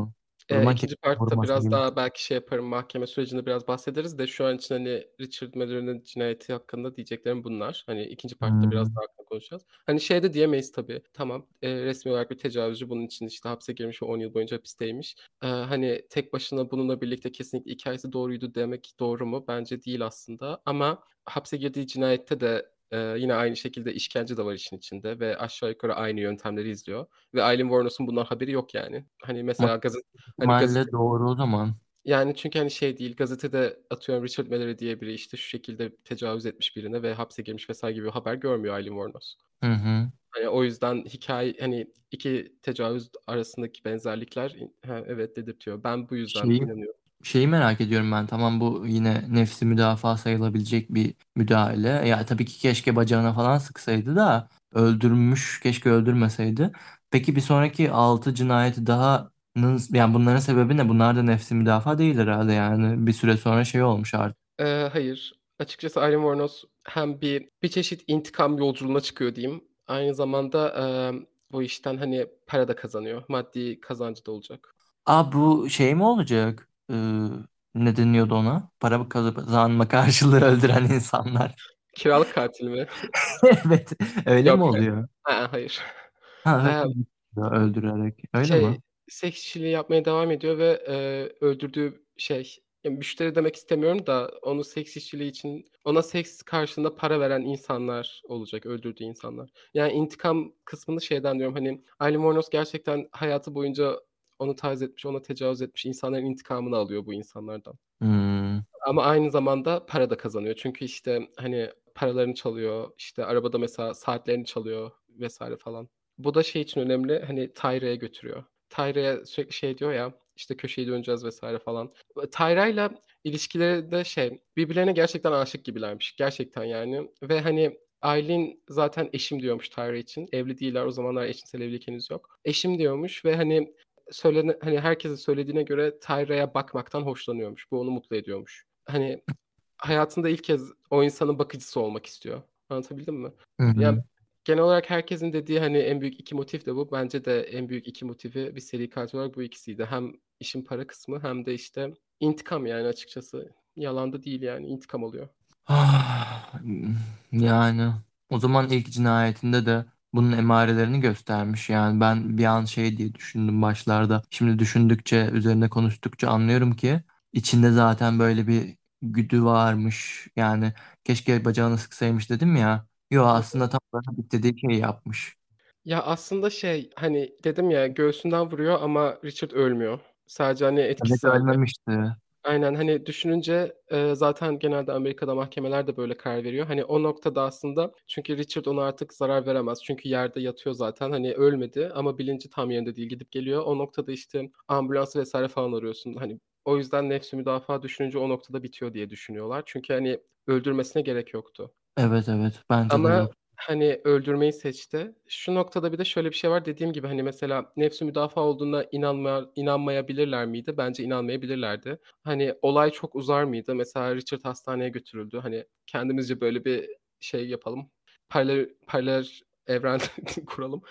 B: 2'nci
A: kesin
B: partta biraz daha belki şey yaparım, mahkeme sürecinde biraz bahsederiz de şu an için, hani, Richard Mallory'nin cinayeti hakkında diyeceklerim bunlar. Hani, 2'nci partta biraz
A: Hımm.
B: daha hakkında konuşacağız. Hani, şey de diyemeyiz tabii, tamam, eee, resmi olarak bir tecavüzcü, bunun için, işte, hapse girmiş ve 10 yıl boyunca hapisteymiş. Eee, hani, tek başına bununla birlikte kesinlikle hikâyesi doğruydu demek doğru mu? Bence değil aslında ama hapse girdiği cinayette de, eee, yine aynı şekilde işkence de var işin içinde ve aşağı yukarı aynı yöntemleri izliyor ve Aileen Wuornos'un bundan haberi yok yani. Hani, mesela gazet hani, gazete
A: ihtimalle doğru o zaman.
B: Yani, çünkü, hani, şey değil, gazetede atıyorum Richard Mallory diye biri, işte, şu şekilde tecavüz etmiş birine ve hapse girmiş vs. gibi bir haber görmüyor Aileen Wuornos.
A: Hı hı.
B: Hani, o yüzden hikâye, hani, 2 tecavüz arasındaki benzerlikler, ha, evet, dedirtiyor. Ben bu yüzden
A: Şeyi
B: inanıyorum.
A: Şeyi merak ediyorum ben, tamam bu yine nefsi müdafaa sayılabilecek bir müdahale. Ya, tabii ki keşke bacağına falan sıksaydı da öldürmüş, keşke öldürmeseydi. Peki bir sonraki 6 cinayeti dahanın yani bunların sebebi ne? Bunlar da nefsi müdafaa değil herhâlde yani. Bir süre sonra şey olmuş artık.
B: Eee, hayır. Açıkçası Aileen Wuornos hem bir bir çeşit intikam yolculuğuna çıkıyor diyeyim. Aynı zamanda, emm, bu işten, hani, para da kazanıyor. Maddi kazancı da olacak.
A: A, bu şey mi olacak? Iıı, ne deniyordu ona? Para kazanma karşılığı öldüren insanlar.
B: Kiralık katil mi?
A: Evet, öyle mi
B: Yok,
A: oluyor?
B: I ı-ıh, hayır.
A: Ha,
B: Eee
A: hırsızlık öldürerek, öyle mi?
B: Şey, seks işçiliği yapmaya devam ediyor ve, eee, öldürdüğü şey, ya, müşteri demek istemiyorum da onu seks işçiliği için ona seks karşılığında para veren insanlar olacak, öldürdüğü insanlar. Yani intikam kısmını şeyden diyorum, hani, Aileen Wuornos gerçekten hayatı boyunca onu taciz etmiş, ona tecavüz etmiş insanların intikamını alıyor bu insanlardan.
A: Hımm.
B: Ama aynı zamanda para da kazanıyor. Çünkü, işte, hani, paralarını çalıyor, işte, arabada mesela saatlerini çalıyor vs. falan. Bu da şey için önemli, hani, Tyra'ya götürüyor. Tyra'ya sürekli şey diyor ya, işte, köşeyi döneceğiz vs. falan. Tyra'yla ilişkileri de şey, birbirlerine gerçekten âşık gibilermiş. Gerçekten yani ve, hani, Aileen zaten eşim diyormuş Tyra için. Evli değiller, o zamanlar eşcinsel evlilik henüz yok. Eşim diyormuş ve, hani, söylene hani, herkesin söylediğine göre Tyra'ya bakmaktan hoşlanıyormuş. Bu onu mutlu ediyormuş. Hani, hayatında ilk kez o insanın bakıcısı olmak istiyor. Anlatabildim mi?
A: Hı
B: Ya,
A: hı.
B: genel olarak herkesin dediği, hani, en büyük 2 motif de bu. Bence de en büyük 2 motifi bir seri katil olarak bu ikisiydi. Hem işin para kısmı hem de, işte, intikam yani açıkçası. Yalan da değil yani, intikam alıyor.
A: Yani, o zaman ilk cinayetinde de bunun emarelerini göstermiş. Yani, ben bir an şey diye düşündüm başlarda. Şimdi düşündükçe, üzerine konuştukça anlıyorum ki içinde zaten böyle bir güdü varmış. Yani, "Keşke bacağına sıksaymış." dedim ya. Yo, aslında tam olarak istediği şeyi yapmış.
B: Ya, aslında şey, hani, dedim ya, göğsünden vuruyor ama Richard ölmüyor. Sadece, hani,
A: Evet,
B: etkisizhâlde.
A: ölmemişti.
B: Aynen, hani, düşününce, eee, zaten genelde Amerika'da mahkemeler de böyle karar veriyor. Hani, o noktada aslında çünkü Richard ona artık zarar veremez. Çünkü yerde yatıyor zaten. Hani, ölmedi ama bilinci tam yerinde değil, gidip geliyor. O noktada, işte, ambulansı vs. falan arıyorsun. Hani, o yüzden nefsi müdafaa düşününce o noktada bitiyor diye düşünüyorlar. Çünkü, hani, öldürmesine gerek yoktu.
A: Evet, evet. Bence de
B: Ama,
A: yok.
B: Hani, öldürmeyi seçti. Şu noktada bir de şöyle bir şey var. Dediğim gibi, hani, mesela nefsi müdafaa olduğuna inanmaya inanmayabilirler miydi? Bence inanmayabilirlerdi. Hani, olay çok uzar mıydı? Mesela Richard hastaneye götürüldü. Hani, kendimizce böyle bir şey yapalım, paralel paralel evren kuralım.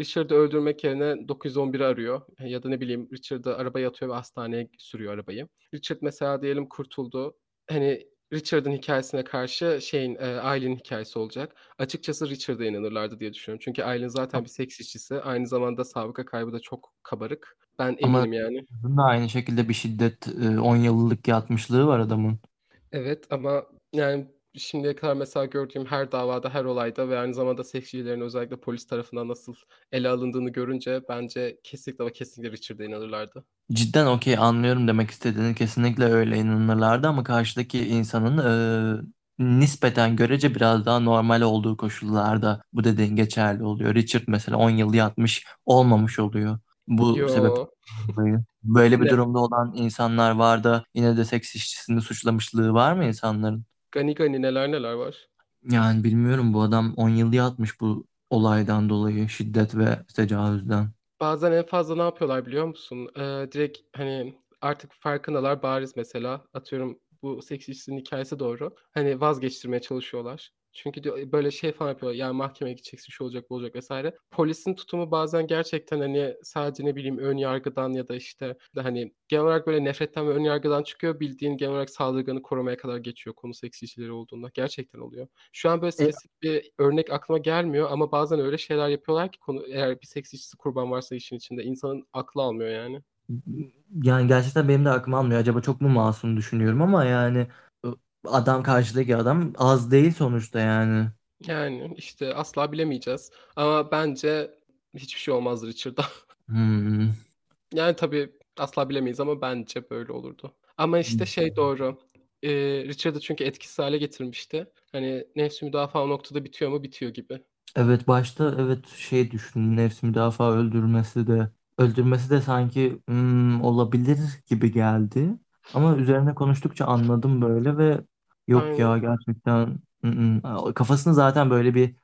B: Richard'ı öldürmek yerine 911'i arıyor ya da ne bileyim Richard'ı arabaya atıyor ve hastaneye sürüyor arabayı. Richard mesela diyelim kurtuldu. Hani, Richard'ın hikâyesine karşı şeyin, eee, Aileen'in hikâyesi olacak. Açıkçası Richard'a inanırlardı diye düşünüyorum. Çünkü Aileen zaten bir seks işçisi. Aynı zamanda sabıka kaybı da çok kabarık. Ben
A: Ama
B: eminim yani.
A: Da aynı şekilde bir şiddet, eee, 10 yıllık yatmışlığı var adamın.
B: Evet ama, yani, şimdiye kadar mesela gördüğüm her davada, her olayda ve aynı zamanda seksçilerin özellikle polis tarafından nasıl ele alındığını görünce bence kesinlikle ama kesinlikle Richard'a inanırlardı.
A: Cidden okay, anlıyorum demek istediğini. Kesinlikle öyle inanırlardı ama karşıdaki insanın, eee, nispeten görece biraz daha normal olduğu koşullarda bu dediğin geçerli oluyor. Richard mesela 10 yıl yatmış olmamış oluyor bu
B: Yo.
A: dolayı. Böyle bir durumda olan insanlar var da yine de seks işçisini suçlamışlığı var mı insanların?
B: Gani gani neler neler var.
A: Yani, bilmiyorum bu adam 10 yıl yatmış bu olaydan dolayı, şiddet ve tecavüzden.
B: Bazen en fazla ne yapıyorlar biliyor musun? Eee, direkt, hani, artık farkındalar, bariz mesela. Atıyorum bu seks işçisinin hikâyesi doğru. Hani, vazgeçtirmeye çalışıyorlar. Çünkü diyor, böyle şey falan yapıyorlar. Yani mahkemeye gideceksin şu olacak bu olacak vesaire. Polisin tutumu bazen gerçekten hani sadece ne bileyim ön yargıdan ya da işte hani genel olarak böyle nefretten ve ön yargıdan çıkıyor. Bildiğin genel olarak saldırganı korumaya kadar geçiyor konu seksicileri olduğunda. Gerçekten oluyor. Şu an böyle
A: E,
B: bir örnek aklıma gelmiyor ama bazen öyle şeyler yapıyorlar ki konu eğer bir seksicisi kurban varsa işin içinde insanın aklı almıyor yani.
A: Yani gerçekten benim de aklım almıyor. Acaba çok mu masum düşünüyorum ama yani adam karşıdaki adam az değil sonuçta yani.
B: Yani işte asla bilemeyeceğiz. Ama bence hiçbir şey olmaz Richard'a.
A: Hmm.
B: Yani tabii asla bilemeyiz ama bence böyle olurdu. Ama işte şey doğru. Ee, Richard'ı çünkü etkisiz hale getirmişti. Hani nefsi müdafaa o noktada bitiyor mu? Bitiyor gibi.
A: Evet başta evet şey düşündüm nefsi müdafaa öldürmesi de öldürmesi de sanki hmm, olabilir gibi geldi. Ama üzerine konuştukça anladım böyle ve yok
B: Aynen.
A: ya gerçekten kafasını zaten böyle bir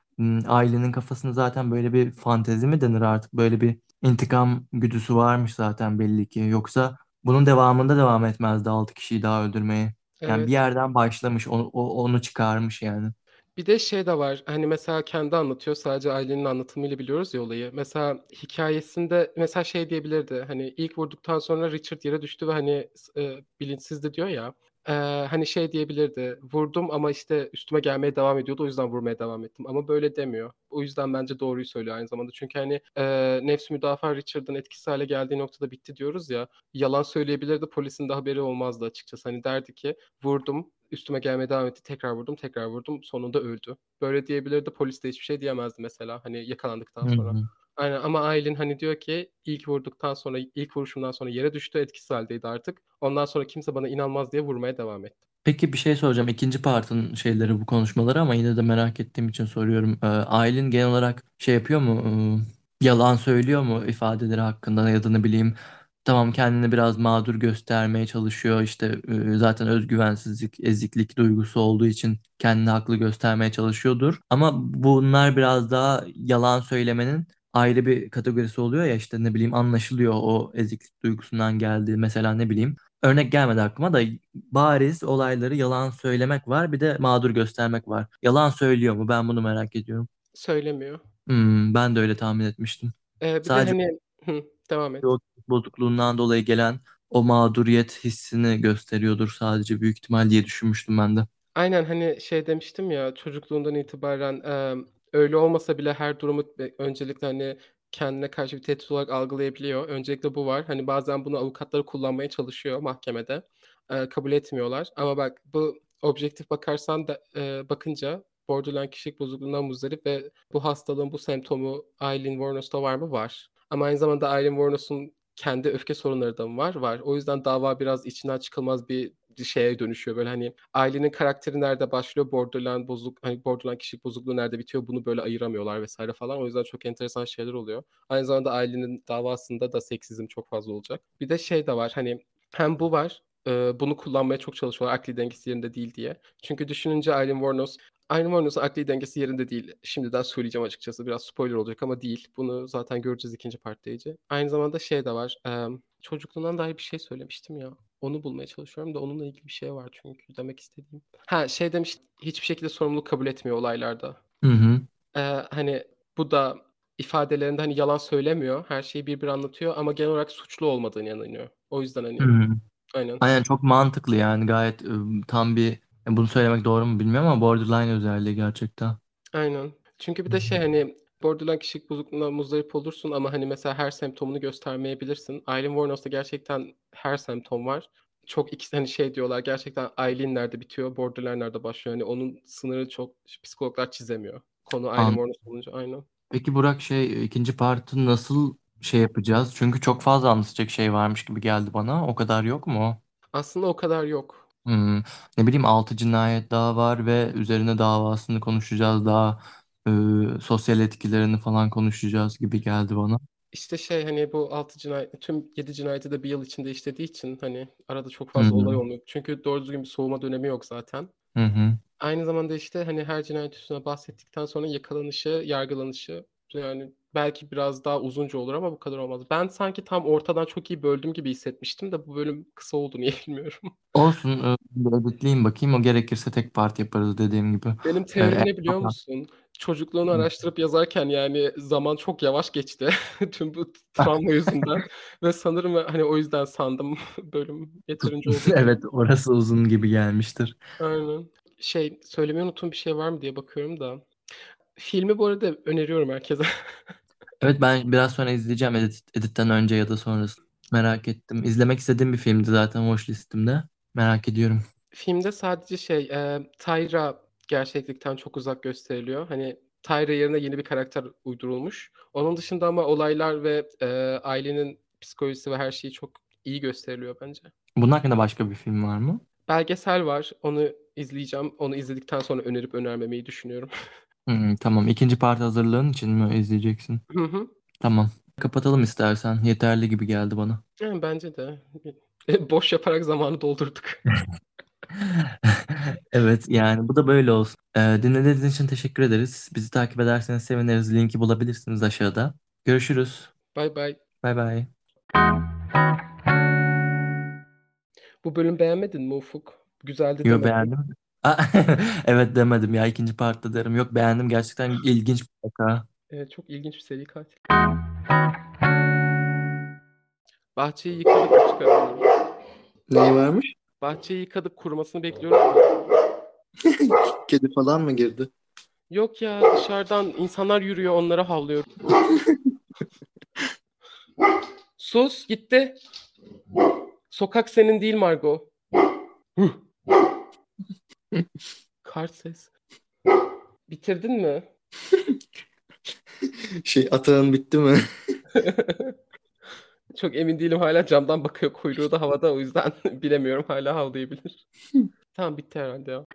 A: ailenin kafasını zaten böyle bir fantezi mi denir artık böyle bir intikam güdüsü varmış zaten belli ki. Yoksa bunun devamında devam etmezdi 6 kişiyi daha öldürmeye. Yani bir
B: Evet.
A: yerden başlamış onu, o- onu çıkarmış yani.
B: Bir de şey de var. Hani mesela kendi anlatıyor. Sadece ailenin anlatımıyla biliyoruz ya olayı. Mesela hikayesinde mesela şey diyebilirdi. Hani ilk vurduktan sonra Richard yere düştü ve hani e, bilinçsizdi diyor ya. E, hani şey diyebilirdi. Vurdum ama işte üstüme gelmeye devam ediyordu. O yüzden vurmaya devam ettim. Ama böyle demiyor. O yüzden bence doğruyu söylüyor aynı zamanda. Çünkü hani e, nefs müdafaa Richard'ın etkisiz hale geldiği noktada bitti diyoruz ya. Yalan söyleyebilirdi. Polisin de haberi olmazdı açıkçası. Hani derdi ki vurdum üstüme gelmeye devam etti. Tekrar vurdum, tekrar vurdum. Sonunda öldü. Böyle diyebilirdi. Polis de hiçbir şey diyemezdi mesela. Hani yakalandıktan sonra.
A: hı.
B: Aynen ama Aylin hani diyor ki ilk vurduktan sonra ilk vuruşumdan sonra yere düştü etkisiz haldeydi artık. Ondan sonra kimse bana inanmaz diye vurmaya devam etti.
A: Peki bir şey soracağım. İkinci partın şeyleri bu konuşmaları ama yine de merak ettiğim için soruyorum. Ee, Aylin genel olarak şey yapıyor mu? Ee, yalan söylüyor mu ifadeleri hakkında ya da ne bileyim tamam kendini biraz mağdur göstermeye çalışıyor. İşte e, zaten özgüvensizlik, eziklik duygusu olduğu için kendini haklı göstermeye çalışıyordur. Ama bunlar biraz daha yalan söylemenin ayrı bir kategorisi oluyor ya işte ne bileyim anlaşılıyor o eziklik duygusundan geldiği mesela ne bileyim. Örnek gelmedi aklıma da bariz olayları yalan söylemek var, bir de mağdur göstermek var. Yalan söylüyor mu? Ben bunu merak ediyorum.
B: Söylemiyor.
A: Hmm, ben de öyle tahmin etmiştim.
B: Ee, bir de
A: Sadece
B: hani hı, devam et.
A: o bozukluğundan dolayı gelen o mağduriyet hissini gösteriyordur sadece büyük ihtimal diye düşünmüştüm ben de.
B: Aynen hani şey demiştim ya çocukluğundan itibaren e, öyle olmasa bile her durumu öncelikle hani kendine karşı bir tehdit olarak algılayabiliyor. Öncelikle bu var. Hani bazen bunu avukatları kullanmaya çalışıyor mahkemede. E, kabul etmiyorlar. Ama bak bu objektif bakarsan da e, bakınca borderline kişilik bozukluğundan muzdarip ve bu hastalığın bu semptomu Aileen Wuornos'ta var mı? Var. Ama aynı zamanda Aileen Wuornos'un kendi öfke sorunları da var? Var. O yüzden dava biraz içinden çıkılmaz bir şeye dönüşüyor. Böyle hani ailenin karakteri nerede başlıyor, borderline bozuk, hani borderline kişilik bozukluğu nerede bitiyor bunu böyle ayıramıyorlar vesaire falan. O yüzden çok enteresan şeyler oluyor. Aynı zamanda ailenin davasında da seksizm çok fazla olacak. Bir de şey de var hani hem bu var e, bunu kullanmaya çok çalışıyorlar akli dengesi yerinde değil diye. Çünkü düşününce Aileen Wuornos Aileen Wuornos'un akli dengesi yerinde değil. Şimdiden söyleyeceğim açıkçası. Biraz spoiler olacak ama değil. Bunu zaten göreceğiz ikinci partta iyice. Aynı zamanda şey de var. e, çocukluğundan dair bir şey söylemiştim ya. Onu bulmaya çalışıyorum da onunla ilgili bir şey var çünkü demek istediğim. Ha şey demiş hiçbir şekilde sorumluluk kabul etmiyor olaylarda.
A: Hı hı.
B: Ee, hani bu da ifadelerinde hani yalan söylemiyor. Her şeyi bir bir anlatıyor ama genel olarak suçlu olmadığını inanıyor. O yüzden
A: Hı
B: hani
A: hı.
B: aynen.
A: Aynen çok mantıklı yani gayet e, tam bir e, bunu söylemek doğru mu bilmiyorum ama borderline özelliği gerçekten.
B: Aynen. Çünkü bir de şey hani borderline kişilik bozukluğuna muzdarip olursun ama hani mesela her semptomunu göstermeyebilirsin. Aileen Wuornos'ta gerçekten her semptom var. Çok ikisi hani şey diyorlar gerçekten Aileen nerede bitiyor, borderline nerede başlıyor. Hani onun sınırı çok psikologlar çizemiyor. Konu Aileen
A: hı.
B: Wuornos olunca aynen.
A: Peki Burak şey ikinci partı nasıl şey yapacağız? Çünkü çok fazla anlatacak şey varmış gibi geldi bana. O kadar yok mu?
B: Aslında o kadar yok.
A: Hmm, ne bileyim altı cinayet daha var ve üzerine davasını konuşacağız daha e, sosyal etkilerini falan konuşacağız gibi geldi bana.
B: İşte şey hani bu 6 cinayet, tüm 7 cinayeti de bir yıl içinde işlediği için hani arada çok
A: Hı
B: fazla
A: hı.
B: olay olmuyor. Çünkü doğru düzgün bir soğuma dönemi yok zaten.
A: Hı hı.
B: Aynı zamanda işte hani her cinayet üstüne bahsettikten sonra yakalanışı, yargılanışı Yani belki biraz daha uzunca olur ama bu kadar olmaz. Ben sanki tam ortadan çok iyi böldüm gibi hissetmiştim de bu bölüm kısa oldu niye bilmiyorum.
A: Olsun. e, bir editleyeyim bakayım. O gerekirse tek part yaparız dediğim gibi.
B: Benim teorim
A: Ee,
B: ne biliyor musun? Çocukluğunu araştırıp yazarken yani zaman çok yavaş geçti. Tüm bu travma yüzünden. Ve sanırım hani o yüzden sandım bölüm yeterince oldu.
A: Evet orası uzun gibi gelmiştir.
B: Aynen. Şey söylemeyi unuttuğum bir şey var mı diye bakıyorum da. Filmi bu arada öneriyorum herkese.
A: Evet ben biraz sonra izleyeceğim edit, editten önce ya da sonrası. Merak ettim. İzlemek istediğim bir filmdi zaten listimde. Merak ediyorum.
B: Filmde sadece şey e, Tyra gerçeklikten çok uzak gösteriliyor. Hani Tyra yerine yeni bir karakter uydurulmuş. Onun dışında ama olaylar ve e, ailenin psikolojisi ve her şeyi çok iyi gösteriliyor bence.
A: Bunun hakkında başka bir film var mı?
B: Belgesel var. Onu izleyeceğim. Onu izledikten sonra önerip önermemeyi düşünüyorum.
A: Hmm, tamam. İkinci part hazırlığın için mi izleyeceksin?
B: Hı hı.
A: Tamam. Kapatalım istersen. Yeterli gibi geldi bana.
B: Yani bence de. Boş yaparak zamanı doldurduk.
A: Evet yani bu da böyle olsun. Ee, dinlediğiniz için teşekkür ederiz. Bizi takip ederseniz seviniriz. Linki bulabilirsiniz aşağıda. Görüşürüz.
B: Bay bay.
A: Bay bay.
B: Bu bölüm beğenmedin mi Ufuk? Güzeldi
A: Yo
B: demedin.
A: beğendim. Evet demedim ya ikinci partta derim. Yok beğendim gerçekten ilginç bir vaka.
B: Evet, çok ilginç bir seri katil. Bahçeyi yıkadık mı çıkaralım?
A: Neyi varmış?
B: Bahçeyi yıkadık kurumasını bekliyoruz. da.
A: Kedi falan mı girdi?
B: Yok ya dışarıdan insanlar yürüyor onlara havlıyorum. Sus gitti. Sokak senin değil Margo. Huh. Kart ses. Bitirdin mi?
A: Şey atağın bitti mi?
B: Çok emin değilim hala camdan bakıyor kuyruğu da havada o yüzden bilemiyorum hala havlayabilir. Tamam bitti herhalde ya.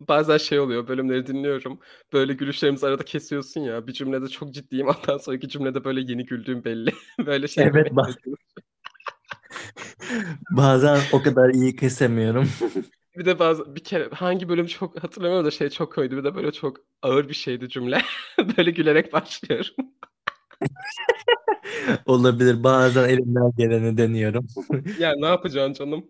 B: Bazen şey oluyor bölümleri dinliyorum. Böyle gülüşlerimizi arada kesiyorsun ya. Bir cümlede çok ciddiyim ondan sonraki cümlede böyle yeni güldüğüm belli. böyle şey
A: Evet, bak. Bazen o kadar iyi kesemiyorum.
B: Bir de bazı bir kere hangi bölüm çok hatırlamıyorum da şey çok koydu. Bir de böyle çok ağır bir şeydi cümle. böyle gülerek başlıyorum.
A: Olabilir. Bazen elimden geleni deniyorum.
B: Ya ne yapacaksın canım?